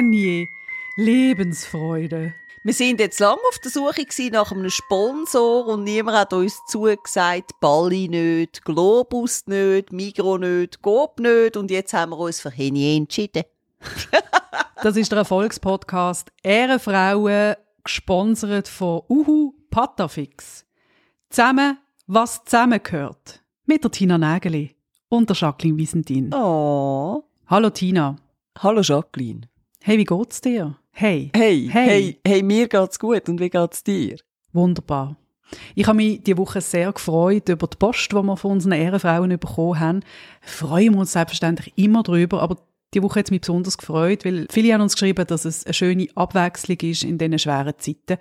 Henny, Lebensfreude. Wir sind jetzt lange auf der Suche nach einem Sponsor und niemand hat uns zugesagt, Balli nicht, Globus nicht, Migro nicht, Coop nicht und jetzt haben wir uns für Henny entschieden. das ist der Erfolgspodcast Ehrenfrauen, gesponsert von Uhu Patafix. Zusammen, was zusammengehört. Mit der Tina Nägeli und der Jacqueline Wiesentin. Oh. Hallo Tina. Hallo Jacqueline. Hey, wie geht's dir? Hey. Hey, hey, hey, hey, mir geht's gut und wie geht's dir? Wunderbar. Ich habe mich diese Woche sehr gefreut über die Post, die wir von unseren Ehrenfrauen bekommen haben. Freuen wir uns selbstverständlich immer drüber, aber die Woche hat es mich besonders gefreut, weil viele haben uns geschrieben, dass es eine schöne Abwechslung ist in diesen schweren Zeiten.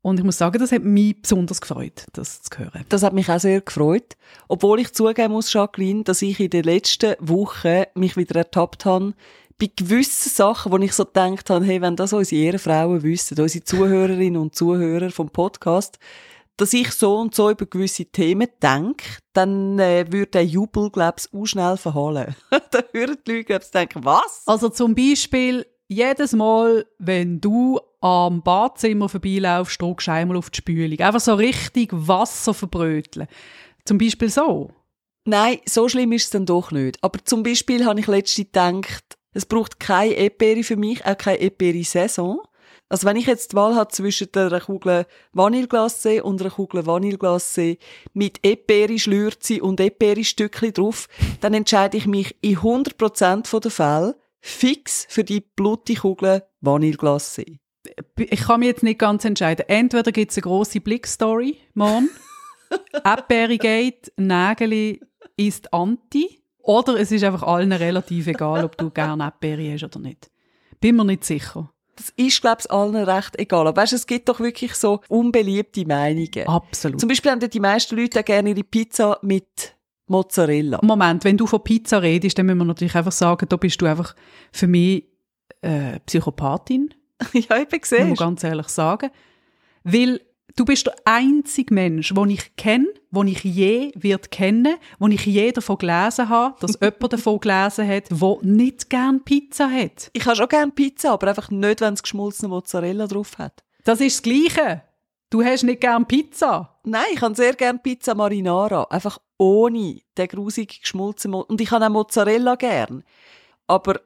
Und ich muss sagen, das hat mich besonders gefreut, das zu hören. Das hat mich auch sehr gefreut. Obwohl ich zugeben muss, Jacqueline, dass ich in den letzten Wochen mich wieder ertappt habe, bei gewissen Sachen, wo ich so gedacht habe, hey, wenn das unsere Ehrenfrauen wüssten, unsere Zuhörerinnen und Zuhörer vom Podcast, dass ich so und so über gewisse Themen denke, dann äh, würde der Jubel, glaube ich, auch schnell verhallen. da hören die Leute, glaube ich, denken, was? Also zum Beispiel, jedes Mal, wenn du am Badzimmer vorbeilaufst, drückst du einmal auf die Spülung. Einfach so richtig Wasser verbröteln. Zum Beispiel so. Nein, so schlimm ist es dann doch nicht. Aber zum Beispiel habe ich letztens gedacht, es braucht keine Eperi für mich, auch keine Eperi-Saison. Also wenn ich jetzt die Wahl habe zwischen einer Kugel Vanilleglacé und einer Kugel Vanilleglacé mit Eperi-Schlürzi und Eperi-Stückchen drauf, dann entscheide ich mich in 100% der Fälle fix für die blutige Kugel Vanilleglacé. Ich kann mich jetzt nicht ganz entscheiden. Entweder gibt es eine grosse Blickstory morgen, Eperi geht, Nägeli ist Anti, oder es ist einfach allen relativ egal, ob du gerne Erdbeere hast oder nicht. Bin mir nicht sicher. Das ist, glaube ich, allen recht egal. Aber weißt, es gibt doch wirklich so unbeliebte Meinungen. Absolut. Zum Beispiel haben die meisten Leute gerne ihre Pizza mit Mozzarella. Moment, wenn du von Pizza redest, dann müssen wir natürlich einfach sagen, da bist du einfach für mich äh, Psychopathin. ja, ich bin gesehen. Muss man ganz ehrlich sagen. Weil Du bist der einzige Mensch, den ich kenne, den ich je wird kennen, wo ich je davon gelesen habe, dass jemand davon gelesen hat, der nicht gern Pizza hat. Ich habe schon gern Pizza, aber einfach nicht, wenn es geschmolzene Mozzarella drauf hat. Das ist das Gleiche. Du hast nicht gern Pizza. Nein, ich habe sehr gern Pizza Marinara, einfach ohne den grusig geschmolzenen Mo und ich habe auch Mozzarella gern. Aber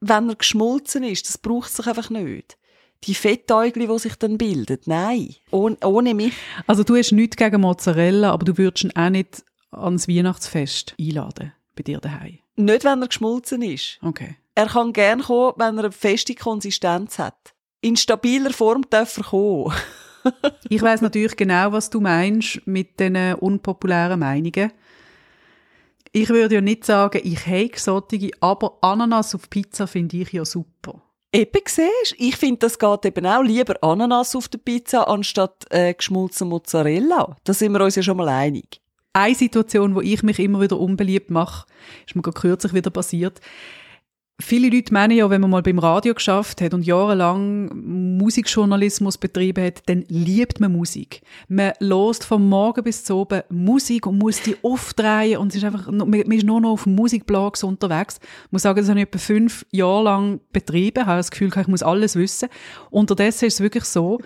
wenn er geschmolzen ist, das braucht es sich einfach nicht die Fettäugli, die sich dann bilden. Nein, ohne, ohne mich. Also du hast nichts gegen Mozzarella, aber du würdest ihn auch nicht ans Weihnachtsfest einladen, bei dir daheim. Nicht, wenn er geschmolzen ist. Okay. Er kann gern kommen, wenn er eine feste Konsistenz hat. In stabiler Form darf er kommen. ich weiß natürlich genau, was du meinst mit diesen unpopulären Meinungen. Ich würde ja nicht sagen, ich hege solche, aber Ananas auf Pizza finde ich ja super. Eben siehst ich finde, das geht eben auch lieber Ananas auf der Pizza anstatt äh, geschmolzen Mozzarella. Da sind wir uns ja schon mal einig. Eine Situation, wo ich mich immer wieder unbeliebt mache, ist mir gerade kürzlich wieder passiert. Viele Leute meinen ja, wenn man mal beim Radio geschafft hat und jahrelang Musikjournalismus betrieben hat, dann liebt man Musik. Man lost von morgen bis zu oben Musik und muss die aufdrehen und es ist einfach, man ist nur noch auf Musikblogs unterwegs. Ich muss sagen, das habe ich etwa fünf Jahre lang betrieben, ich habe das Gefühl, ich muss alles wissen. Unterdessen ist es wirklich so,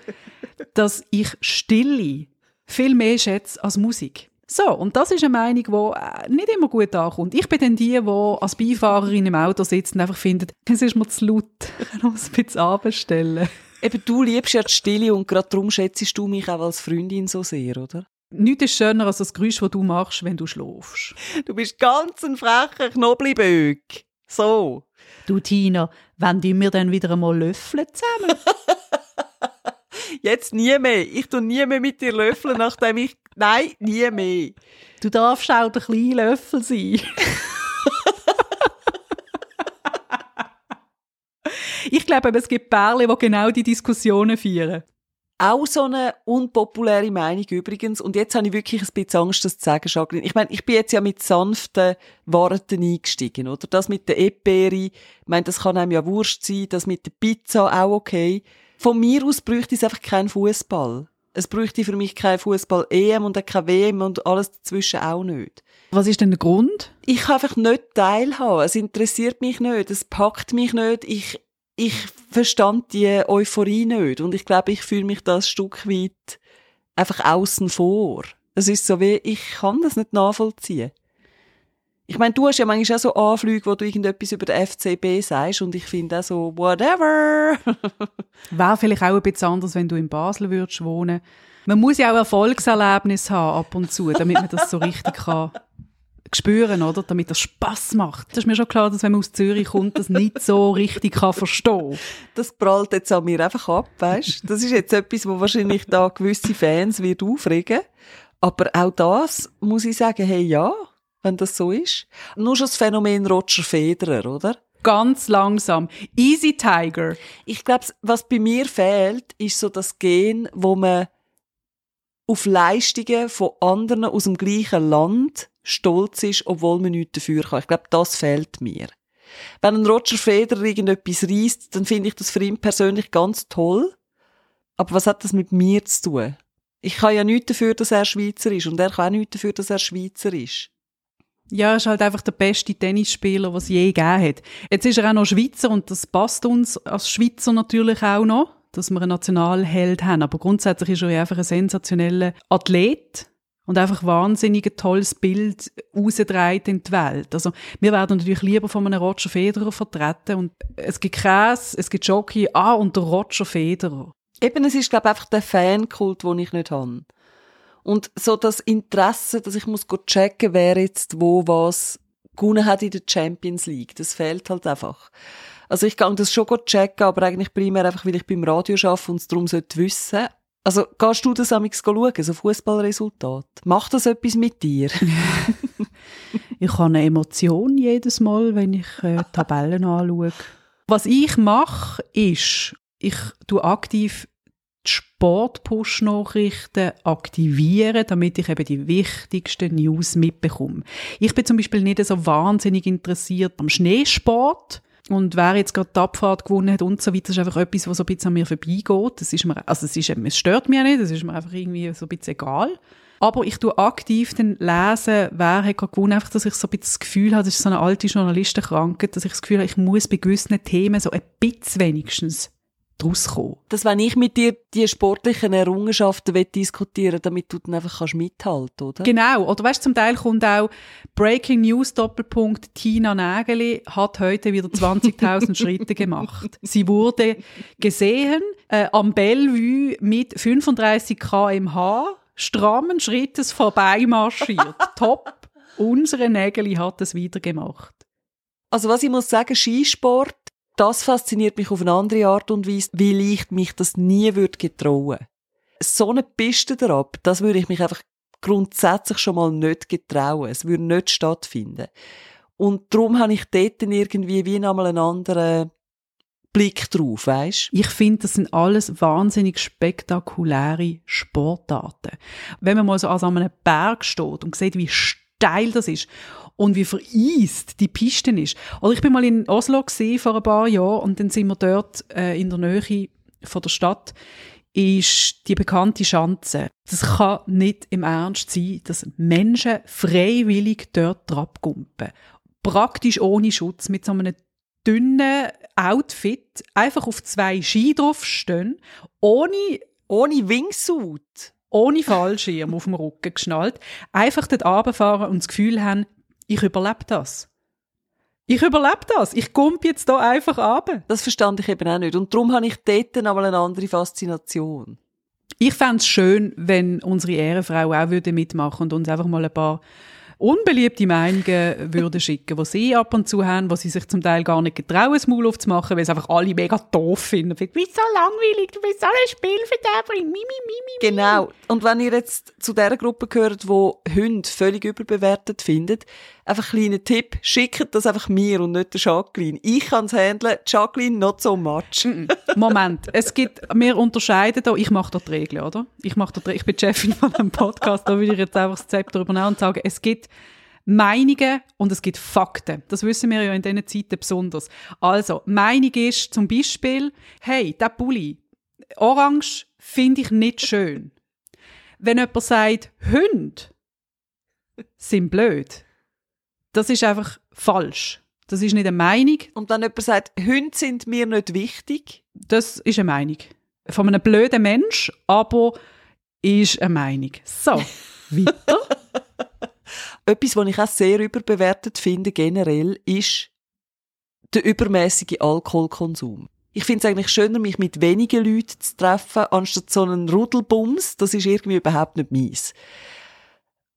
dass ich Stille viel mehr schätze als Musik. So, und das ist eine Meinung, die äh, nicht immer gut ankommt. Ich bin dann die, die als Beifahrerin im Auto sitzt und einfach findet, es ist mir zu laut, ich muss ein bisschen abstellen. Eben, du liebst ja die Stille und gerade darum schätzt du mich auch als Freundin so sehr, oder? Nichts ist schöner als das Geräusch, das du machst, wenn du schläfst. Du bist ganz ein frecher Knobliböck. So. Du, Tina, wann tun wir dann wieder einmal löffeln zusammen? Jetzt nie mehr. Ich tu nie mehr mit dir löffeln, nachdem ich Nein, nie mehr. Du darfst auch der kleine Löffel sein. ich glaube, es gibt Pärchen, die genau die Diskussionen führen. Auch so eine unpopuläre Meinung übrigens. Und jetzt habe ich wirklich ein bisschen Angst, das zu sagen, Jacqueline. Ich meine, ich bin jetzt ja mit sanften Worten eingestiegen, oder? Das mit der Eperi, ich meine, das kann einem ja Wurst sein, das mit der Pizza auch okay. Von mir aus bräuchte es einfach keinen Fußball. Es bräuchte für mich kein Fußball-EM und kein WM und alles dazwischen auch nicht. Was ist denn der Grund? Ich kann einfach nicht teilhaben. Es interessiert mich nicht. Es packt mich nicht. Ich, ich verstand die Euphorie nicht und ich glaube, ich fühle mich da ein Stück weit einfach außen vor. Es ist so wie, ich kann das nicht nachvollziehen. Ich meine, du hast ja manchmal auch so Anflüge, wo du irgendetwas über den FCB sagst und ich finde auch so, whatever. Wäre vielleicht auch ein bisschen anders, wenn du in Basel würdest wohnen. Man muss ja auch Erfolgserlebnis haben ab und zu, damit man das so richtig kann spüren, oder? Damit das Spaß macht. Das ist mir schon klar, dass wenn man aus Zürich kommt, das nicht so richtig kann verstehen. Das prallt jetzt an mir einfach ab, weißt? Das ist jetzt etwas, wo wahrscheinlich da gewisse Fans wird aufregen. Aber auch das muss ich sagen, hey, ja, wenn das so ist. Nur schon das Phänomen Roger Federer, oder? Ganz langsam. Easy Tiger. Ich glaube, was bei mir fehlt, ist so das Gen, wo man auf Leistungen von anderen aus dem gleichen Land stolz ist, obwohl man nichts dafür kann. Ich glaube, das fehlt mir. Wenn ein Roger Federer irgendetwas reißt, dann finde ich das für ihn persönlich ganz toll. Aber was hat das mit mir zu tun? Ich kann ja nichts dafür, dass er Schweizer ist und er kann auch nichts dafür, dass er Schweizer ist. Ja, er ist halt einfach der beste Tennisspieler, was je gegeben hat. Jetzt ist er auch noch Schweizer und das passt uns als Schweizer natürlich auch noch, dass wir einen Nationalheld haben. Aber grundsätzlich ist er einfach ein sensationeller Athlet und einfach wahnsinnig ein tolles Bild rausdreht in die Welt. Also, wir werden natürlich lieber von einem Roger Federer vertreten und es gibt Käse, es gibt Jockey, ah, und der Roger Federer. Eben, es ist, glaube ich, einfach der Fankult, den ich nicht habe. Und so das Interesse, dass ich muss checken, wer jetzt wo was gewonnen hat in der Champions League, das fehlt halt einfach. Also ich kann das schon checken, aber eigentlich primär einfach, weil ich beim Radio arbeite und es darum sollte wissen. Also gehst du das amigs schauen, so Fußballresultat? Macht das etwas mit dir? ich habe eine Emotion jedes Mal, wenn ich äh, Tabellen anschaue. Was ich mache, ist, ich tue aktiv Sport-Push-Nachrichten aktivieren, damit ich eben die wichtigsten News mitbekomme. Ich bin zum Beispiel nicht so wahnsinnig interessiert am Schneesport. Und wer jetzt gerade die Abfahrt gewonnen hat und so weiter, ist einfach etwas, was so ein bisschen an mir vorbeigeht. Das ist mir, also es, ist, es stört mich nicht, das ist mir einfach irgendwie so ein bisschen egal. Aber ich tue aktiv dann lesen, wer hat gerade gewonnen, einfach, dass ich so ein bisschen das Gefühl habe, das ist so eine alte Journalistenkrankheit, dass ich das Gefühl habe, ich muss bei gewissen Themen so ein bisschen wenigstens daraus kommen. Dass wenn ich mit dir die sportlichen Errungenschaften diskutieren damit du dann einfach kannst mithalten oder? Genau. Oder weißt zum Teil kommt auch Breaking News Doppelpunkt Tina Nägeli hat heute wieder 20.000 Schritte gemacht. Sie wurde gesehen äh, am Bellevue mit 35 kmh strammen Schrittes vorbei marschiert. Top. Unsere Nägeli hat es wieder gemacht. Also was ich muss sagen, Skisport das fasziniert mich auf eine andere Art und Weise, wie leicht mich das nie würde getrauen. So eine Piste drauf, das würde ich mich einfach grundsätzlich schon mal nicht getrauen. Es würde nicht stattfinden. Und darum habe ich dort irgendwie wie nochmal einen anderen Blick drauf, weißt? Ich finde, das sind alles wahnsinnig spektakuläre Sportarten. Wenn man mal so an einem Berg steht und sieht, wie steil das ist und wie vereist die Piste ist. Oder ich bin mal in Oslo gesehen vor ein paar Jahren und dann sind wir dort äh, in der Nähe von der Stadt ist die bekannte Schanze. Das kann nicht im Ernst sein, dass Menschen freiwillig dort draufkumpen. Praktisch ohne Schutz, mit so einem dünnen Outfit, einfach auf zwei Ski draufstehen, ohne, ohne Wingsuit ohne Fallschirm auf dem Rücken geschnallt, einfach dort runterfahren und das Gefühl haben, ich überlebe das. Ich überlebe das. Ich kump jetzt da einfach ab. Das verstand ich eben auch nicht. Und darum habe ich dort aber eine andere Faszination. Ich fände es schön, wenn unsere Ehrenfrau auch mitmachen und uns einfach mal ein paar unbeliebte Meinungen würden schicken, die sie ab und zu haben, wo sie sich zum Teil gar nicht getrauen, das Maul aufzumachen, weil es einfach alle mega doof finden. Du bist so langweilig, du bist so ein Spielverderber, mi, mi, mi, mi. Genau. Und wenn ihr jetzt zu der Gruppe gehört, wo Hunde völlig überbewertet findet, einfach ein kleiner Tipp, schickt das einfach mir und nicht der Jacqueline. Ich kann es handeln, Jacqueline not so much. Moment, es gibt, wir unterscheiden da, ich mache da die Regeln, oder? Ich mache da ich bin Chefin von einem Podcast, da würde ich jetzt einfach das Zepter übernehmen und sagen, es gibt Meinungen und es gibt Fakten. Das wissen wir ja in diesen Zeiten besonders. Also, Meinung ist zum Beispiel, hey, der Pulli, orange finde ich nicht schön. Wenn jemand sagt, Hunde sind blöd, das ist einfach falsch. Das ist nicht eine Meinung. Und wenn jemand sagt, Hunde sind mir nicht wichtig, Das ist eine Meinung. Von einem blöden Mensch, aber ist eine Meinung. So, weiter. etwas, was ich auch sehr überbewertet finde generell, ist der übermäßige Alkoholkonsum. Ich finde es eigentlich schöner, mich mit wenigen Leuten zu treffen, anstatt so einen Rudelbums. Das ist irgendwie überhaupt nicht meins.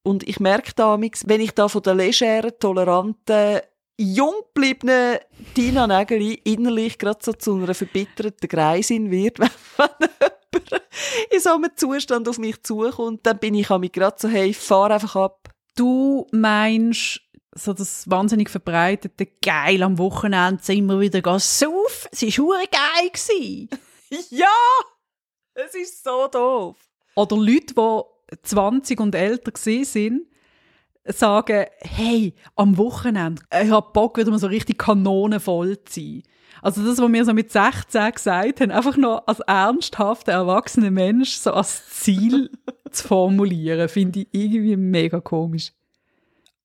Und ich merke damals, wenn ich da von der legeren, toleranten, jung gebliebenen Tina Nägeli innerlich gerade so zu einer verbitterten Greisin wird, wenn, jemand in so einem Zustand auf mich zukommt, dann bin ich mich gerade so, hey, fahr einfach ab. Du meinst so das wahnsinnig verbreitete geil am Wochenende sind wir wieder saufen. Es war hure geil. Ja! Es ist so doof. Oder Leute, die 20 und älter sind, sagen, hey, am Wochenende, ich hab Bock, wieder mal so richtig kanonenvoll zu sein. Also das, was wir so mit 16 gesagt haben, einfach noch als ernsthafter, erwachsener Mensch so als Ziel zu formulieren, finde ich irgendwie mega komisch.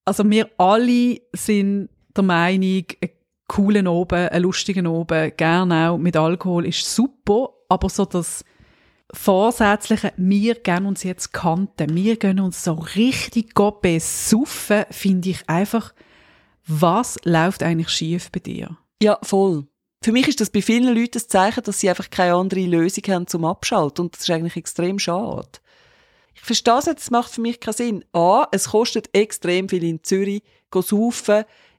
Also wir alle sind der Meinung, einen coolen Oben, einen lustigen Oben, gerne auch mit Alkohol ist super, aber so das vorsätzliche, wir gehen uns jetzt kanten, wir gehen uns so richtig besaufen, finde ich einfach, was läuft eigentlich schief bei dir? Ja, voll. Für mich ist das bei vielen Leuten ein Zeichen, dass sie einfach keine andere Lösung haben zum Abschalten. Und das ist eigentlich extrem schade. Ich verstehe es jetzt, es macht für mich keinen Sinn. A, es kostet extrem viel in Zürich, go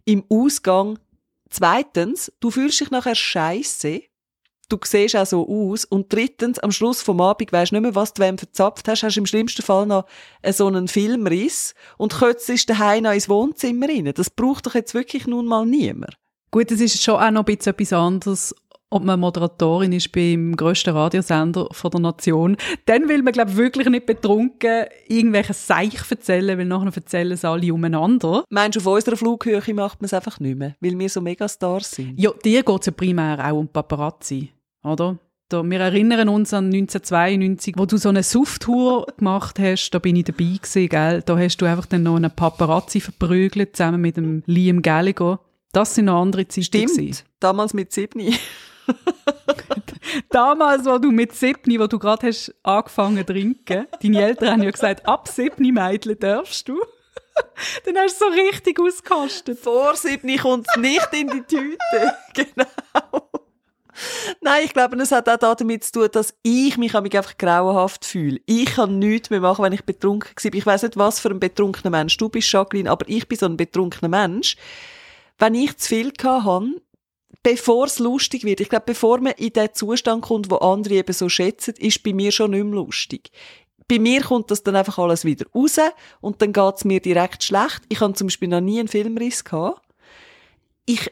im Ausgang. Zweitens, du fühlst dich nachher scheiße. Du siehst auch so aus. Und drittens, am Schluss vom Abend weisst du nicht mehr, was du wem verzapft hast. Hast im schlimmsten Fall noch so einen Filmriss und kotzt daheim noch ins Wohnzimmer rein. Das braucht doch jetzt wirklich nun mal niemand. Gut, es ist schon auch noch ein bisschen etwas anderes, ob man Moderatorin ist beim grössten Radiosender von der Nation. Dann will man, glaube ich, wirklich nicht betrunken irgendwelche Seich erzählen, weil nachher erzählen es alle umeinander. Meinst du, auf unserer Flughöhe macht man es einfach nicht mehr, weil wir so Megastars sind? Ja, dir geht es ja primär auch um Paparazzi, oder? Da, wir erinnern uns an 1992, wo du so eine Suft-Tour gemacht hast, da bin ich dabei gewesen, gell? Da hast du einfach dann noch einen Paparazzi verprügelt, zusammen mit dem Liam Gallagher. Das sind noch andere Zeiten. Stimmt, gewesen. damals mit Sydney. Damals, wo du mit siebni, wo du gerade hast angefangen zu trinken, deine Eltern haben ja gesagt, ab siebni Mädchen darfst du. Dann hast du so richtig ausgekostet. Vor Sydney kommt es nicht in die Tüte. genau. Nein, ich glaube, es hat auch damit zu tun, dass ich mich einfach grauenhaft fühle. Ich kann nichts mehr machen, wenn ich betrunken bin. Ich weiß nicht, was für ein betrunkener Mensch du bist, Jacqueline, aber ich bin so ein betrunkener Mensch. Wenn ich zu viel hatte, bevor es lustig wird, ich glaube, bevor man in den Zustand kommt, wo andere eben so schätzen, ist bei mir schon nicht mehr lustig. Bei mir kommt das dann einfach alles wieder raus und dann geht's mir direkt schlecht. Ich habe zum Beispiel noch nie einen Filmriss gehabt. Ich,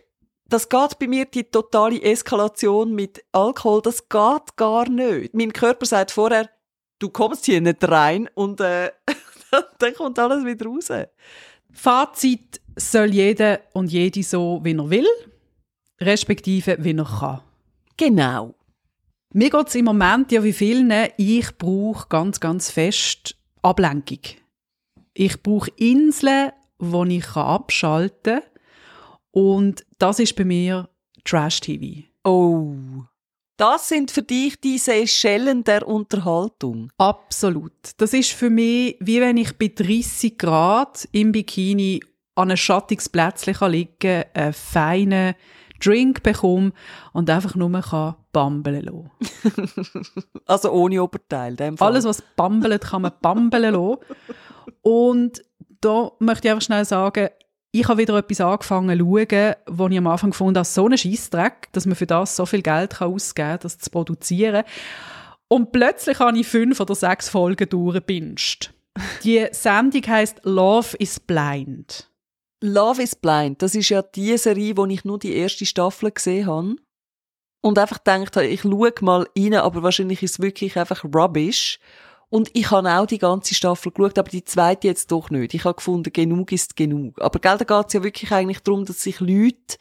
das geht bei mir, die totale Eskalation mit Alkohol, das geht gar nicht. Mein Körper sagt vorher, du kommst hier nicht rein und äh, dann kommt alles wieder raus. Fazit soll jeder und jede so, wie er will, respektive wie er kann. Genau. Mir geht es im Moment ja wie vielen, ich brauche ganz, ganz fest Ablenkung. Ich brauche Inseln, wo ich abschalten kann. Und das ist bei mir Trash-TV. Oh. Das sind für dich diese Schellen der Unterhaltung. Absolut. Das ist für mich, wie wenn ich bei 30 Grad im Bikini an einem schattiges Plätzchen liegen kann, einen feinen Drink bekomme und einfach nur kann bambeln lassen. also ohne Oberteil. Alles, was bambelt, kann man bambeln lassen. Und da möchte ich einfach schnell sagen, ich habe wieder etwas angefangen zu schauen, wo ich am Anfang gefunden habe, so einen Scheissdreck, dass man für das so viel Geld ausgeben kann, das zu produzieren. Und plötzlich habe ich fünf oder sechs Folgen durchgebinscht. Die Sendung heißt Love is Blind. Love is Blind, das ist ja die Serie, wo ich nur die erste Staffel gesehen habe. Und einfach gedacht habe, ich schaue mal rein, aber wahrscheinlich ist es wirklich einfach rubbish. Und ich habe auch die ganze Staffel geschaut, aber die zweite jetzt doch nicht. Ich habe gefunden, genug ist genug. Aber gell, da geht es ja wirklich eigentlich darum, dass sich Leute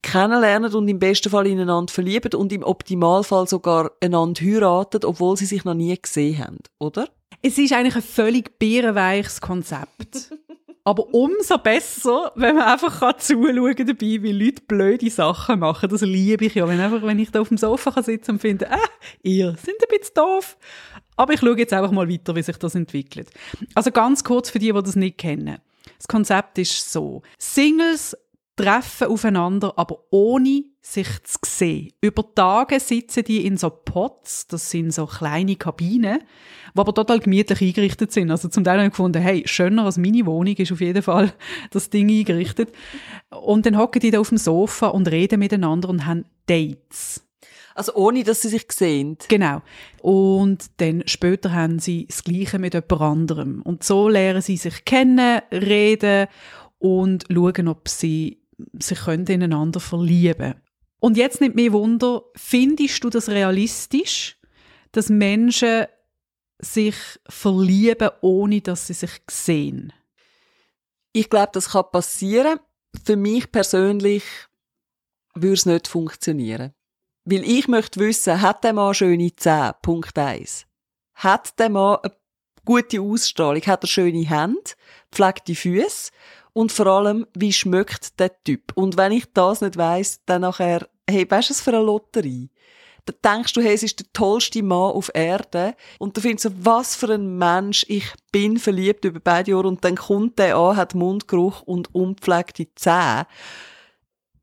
kennenlernen und im besten Fall ineinander verlieben und im Optimalfall sogar einander heiraten, obwohl sie sich noch nie gesehen haben, oder? Es ist eigentlich ein völlig bärenweiches Konzept. Aber umso besser, wenn man einfach kann zuschauen dabei, wie Leute blöde Sachen machen. Das liebe ich ja. Wenn, einfach, wenn ich da auf dem Sofa kann sitzen und finde, äh, ihr sind ein bisschen doof. Aber ich schaue jetzt einfach mal weiter, wie sich das entwickelt. Also ganz kurz für die, die das nicht kennen. Das Konzept ist so. Singles treffen aufeinander, aber ohne sich zu sehen. Über Tage sitzen die in so Pots, das sind so kleine Kabinen, die aber total gemütlich eingerichtet sind. Also zum Teil habe ich gefunden, hey, schöner als meine Wohnung ist auf jeden Fall das Ding eingerichtet. Und dann hocken die da auf dem Sofa und reden miteinander und haben Dates. Also ohne, dass sie sich sehen. Genau. Und dann später haben sie das Gleiche mit jemand anderem. Und so lernen sie sich kennen, reden und schauen, ob sie sich ineinander verlieben Und jetzt nimmt mich Wunder, findest du das realistisch, dass Menschen sich verlieben, ohne dass sie sich sehen? Ich glaube, das kann passieren. Für mich persönlich würde es nicht funktionieren. Weil ich möchte wissen, hat der Mann schöne Zähne? Punkt eins. Hat der Mann eine gute Ausstrahlung? Hat er schöne Hände? Pflegt die Füße? Und vor allem, wie schmeckt der Typ? Und wenn ich das nicht weiss, dann nachher, hey, weißt du, was für eine Lotterie? Dann denkst du, hey, es ist der tollste Mann auf Erde. Und du findest so, was für ein Mensch, ich bin verliebt über beide Jahre. Und dann kommt der an, hat Mundgeruch und unpflegte Zähne.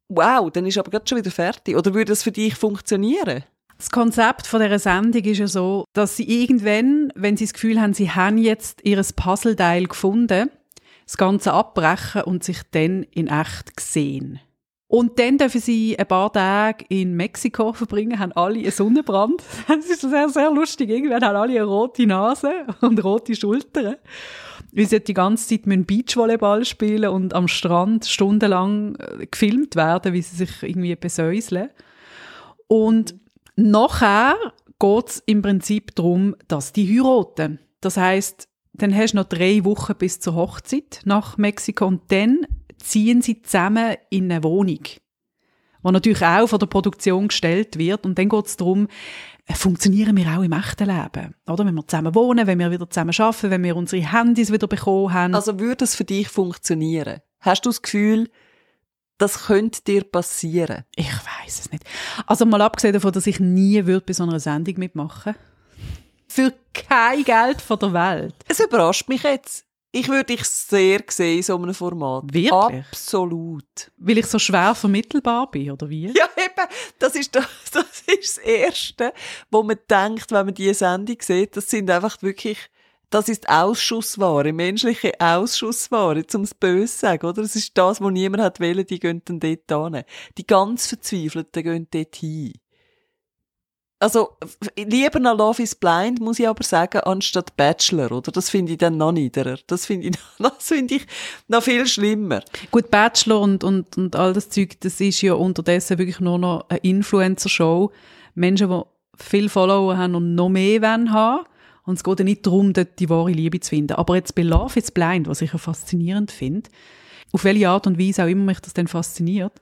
Wow, dann ist aber gerade schon wieder fertig. Oder würde das für dich funktionieren? Das Konzept von dieser Sendung ist ja so, dass sie irgendwann, wenn sie das Gefühl haben, sie haben jetzt ihr Puzzleteil gefunden, das Ganze abbrechen und sich dann in echt sehen. Und dann dürfen sie ein paar Tage in Mexiko verbringen, haben alle einen Sonnenbrand. Das ist sehr, sehr lustig. Irgendwann haben alle eine rote Nase und rote Schultern. Weil sie die ganze Zeit Beachvolleyball spielen und am Strand stundenlang äh, gefilmt werden, wie sie sich irgendwie besäuseln. Und nachher geht es im Prinzip darum, dass die heiraten. Das heißt, dann hast du noch drei Wochen bis zur Hochzeit nach Mexiko und dann ziehen sie zusammen in eine Wohnung, die natürlich auch von der Produktion gestellt wird. Und dann geht es darum, funktionieren wir auch im echten Leben? Oder? Wenn wir zusammen wohnen, wenn wir wieder zusammen arbeiten, wenn wir unsere Handys wieder bekommen haben. Also würde es für dich funktionieren? Hast du das Gefühl, das könnte dir passieren? Ich weiß es nicht. Also mal abgesehen davon, dass ich nie würde bei so einer Sendung mitmachen würde für kein Geld von der Welt. Es überrascht mich jetzt. Ich würde dich sehr sehen in so einem Format. Wirklich? Absolut. Weil ich so schwer vermittelbar bin, oder wie? Ja, eben. Das ist das, das, ist das Erste, wo man denkt, wenn man diese Sendung sieht. Das sind einfach wirklich, das ist Ausschussware, menschliche Ausschussware, zum es böse sagen, oder? Das ist das, was niemand hat wollen, die gehen dann dort hin. Die ganz Verzweifelten gehen dort hin. Also, lieber noch Love is Blind, muss ich aber sagen, anstatt Bachelor, oder? Das finde ich dann noch niederer. Das finde ich, das finde ich noch viel schlimmer. Gut, Bachelor und, und, und all das Zeug, das ist ja unterdessen wirklich nur noch eine Influencer-Show. Menschen, die viel Follower haben und noch mehr wollen haben. Und es geht ja nicht darum, dort die wahre Liebe zu finden. Aber jetzt bei Love is Blind, was ich ja faszinierend finde, auf welche Art und Weise auch immer mich das dann fasziniert,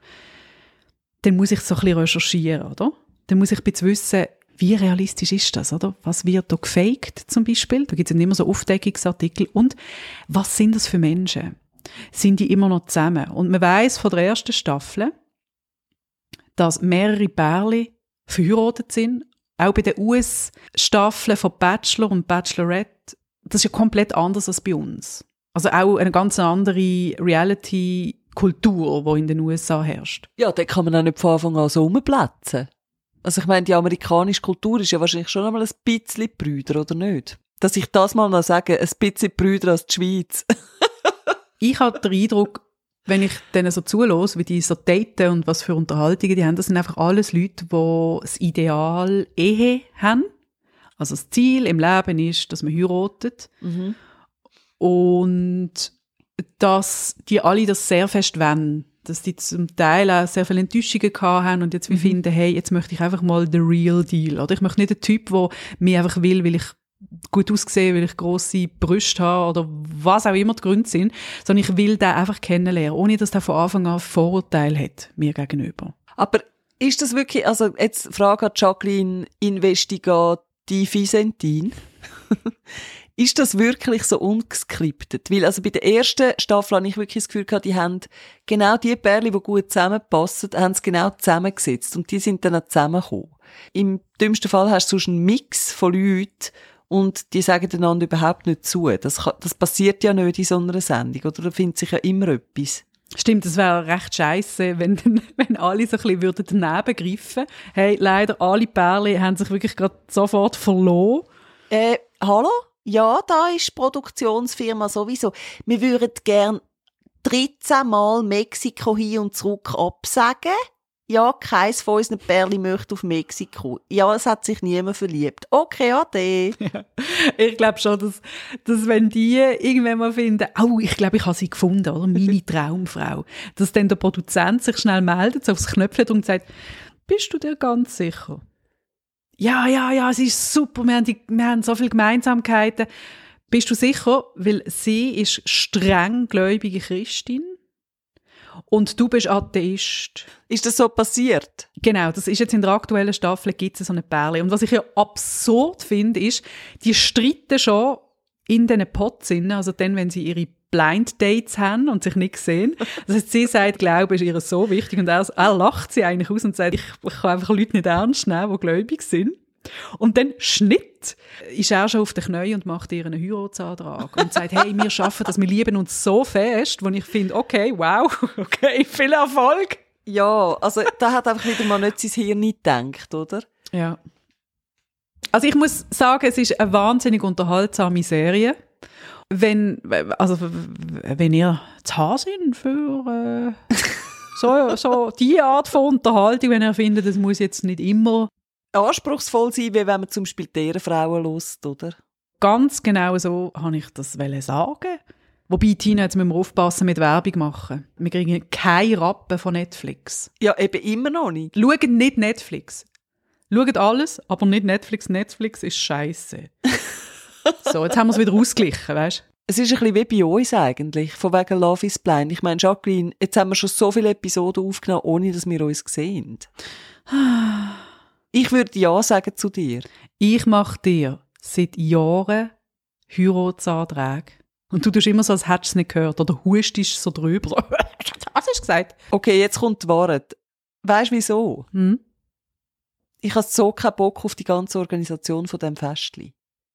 dann muss ich so ein bisschen recherchieren, oder? Dann muss ich wissen, wie realistisch ist das, oder? Was wird da gefaked zum Beispiel? Da gibt es ja immer so Aufdeckungsartikel. Und was sind das für Menschen? Sind die immer noch zusammen? Und man weiß von der ersten Staffel, dass mehrere Pärchen verheiratet sind. Auch bei den US-Staffeln von Bachelor und Bachelorette. Das ist ja komplett anders als bei uns. Also auch eine ganz andere Reality-Kultur, die in den USA herrscht. Ja, da kann man auch nicht von Anfang an so rumplätzen. Also ich meine, die amerikanische Kultur ist ja wahrscheinlich schon einmal ein bisschen Brüder, oder nicht? Dass ich das mal noch sage, ein bisschen Brüder als die Schweiz. ich habe den Eindruck, wenn ich denen so zulasse, wie die so daten und was für Unterhaltungen die haben, das sind einfach alles Leute, die das Ideal Ehe haben. Also das Ziel im Leben ist, dass man heiratet. Mhm. Und dass die alle das sehr fest wollen dass die zum Teil auch sehr viele Enttäuschungen gehabt haben und jetzt mhm. finden, hey, jetzt möchte ich einfach mal the real deal. Oder ich möchte nicht einen Typ, der mir einfach will, weil ich gut aussehe, weil ich grosse Brüste habe oder was auch immer die Gründe sind, sondern ich will den einfach kennenlernen, ohne dass der von Anfang an Vorurteil hat mir gegenüber. Aber ist das wirklich, also jetzt Frage an Jacqueline Investigativisentin. Ist das wirklich so ungeskriptet? Weil also bei der ersten Staffel habe ich wirklich das Gefühl gehabt, die haben genau die Pärchen, die gut zusammenpassen, haben es genau zusammengesetzt und die sind dann auch zusammengekommen. Im dümmsten Fall hast du sonst einen Mix von Leuten und die sagen einander überhaupt nicht zu. Das, kann, das passiert ja nicht in so einer Sendung, oder? Da findet sich ja immer etwas. Stimmt, das wäre recht scheiße, wenn, wenn alle so ein bisschen daneben greifen Hey, leider, alle Pärchen haben sich wirklich gerade sofort verloren. Äh, hallo? Ja, da ist die Produktionsfirma sowieso. Wir würden gern 13 Mal Mexiko hin und zurück absagen. Ja, keins von unseren Pärchen möchte auf Mexiko. Ja, es hat sich niemand verliebt. Okay, ade. Ja, ich glaube schon, dass, dass wenn die irgendwann mal finden, oh, ich glaube, ich habe sie gefunden, oder? Meine Traumfrau. Dass dann der Produzent sich schnell meldet, so aufs Knöpfchen und sagt, bist du dir ganz sicher? Ja, ja, ja, es ist super, wir haben, die, wir haben so viele Gemeinsamkeiten. Bist du sicher? Weil sie ist streng gläubige Christin und du bist Atheist. Ist das so passiert? Genau, das ist jetzt in der aktuellen Staffel gibt es so eine Perle. Und was ich ja absurd finde, ist, die streiten schon in diesen Pots also dann, wenn sie ihre Blind Dates haben und sich nicht sehen. Das heißt, sie sagt, Glaube ist ihr so wichtig und er, er lacht sie eigentlich aus und sagt, ich, ich kann einfach Leute nicht ernst nehmen, die gläubig sind. Und dann Schnitt ist er schon auf den Knien und macht ihr einen Heiratsantrag und sagt, hey, wir schaffen das, wir lieben uns so fest, wo ich finde, okay, wow, okay, viel Erfolg. Ja, also da hat einfach wieder mal nicht sein Hirn nicht gedacht, oder? Ja. Also ich muss sagen, es ist eine wahnsinnig unterhaltsame Serie. Wenn, also, wenn ihr zu Haar sind für äh, so, so die Art von Unterhaltung, wenn ihr findet, es muss jetzt nicht immer anspruchsvoll sein, wie wenn man zum Beispiel deren Frauen lust, oder? Ganz genau so habe ich das sagen. Wobei, Tina, jetzt müssen wir aufpassen mit Werbung machen. Wir kriegen keine Rappen von Netflix. Ja, eben immer noch nicht. Schaut nicht Netflix. Schaut alles, aber nicht Netflix. Netflix ist scheiße. so, jetzt haben wir es wieder ausgeglichen, weißt du? Es ist ein bisschen wie bei uns eigentlich, von wegen Love is Blind. Ich meine, Jacqueline, jetzt haben wir schon so viele Episoden aufgenommen, ohne dass wir uns sehen. Ich würde Ja sagen zu dir. Ich mache dir seit Jahren Heiratsanträge. Und du tust immer so, als hättest du es nicht gehört. Oder hustest so drüber. Was hast du gesagt? Okay, jetzt kommt die Wahrheit. Weißt du wieso? Hm? Ich habe so keinen Bock auf die ganze Organisation von dem Festli.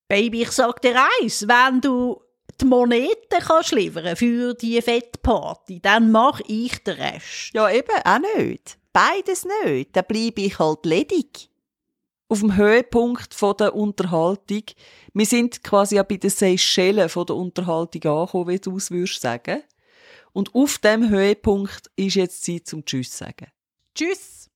Baby, ich sag dir eins, wenn du die Moneten kannst liefern für die Fettparty, dann mach ich den Rest. Ja, eben, auch nicht. Beides nicht. Dann bleibe ich halt ledig. Auf dem Höhepunkt von der Unterhaltung. Wir sind quasi ja bei den Seychellen von der Unterhaltung angekommen, wie du es würdest sagen. Und auf dem Höhepunkt ist jetzt Zeit zum Tschüss sagen. Tschüss!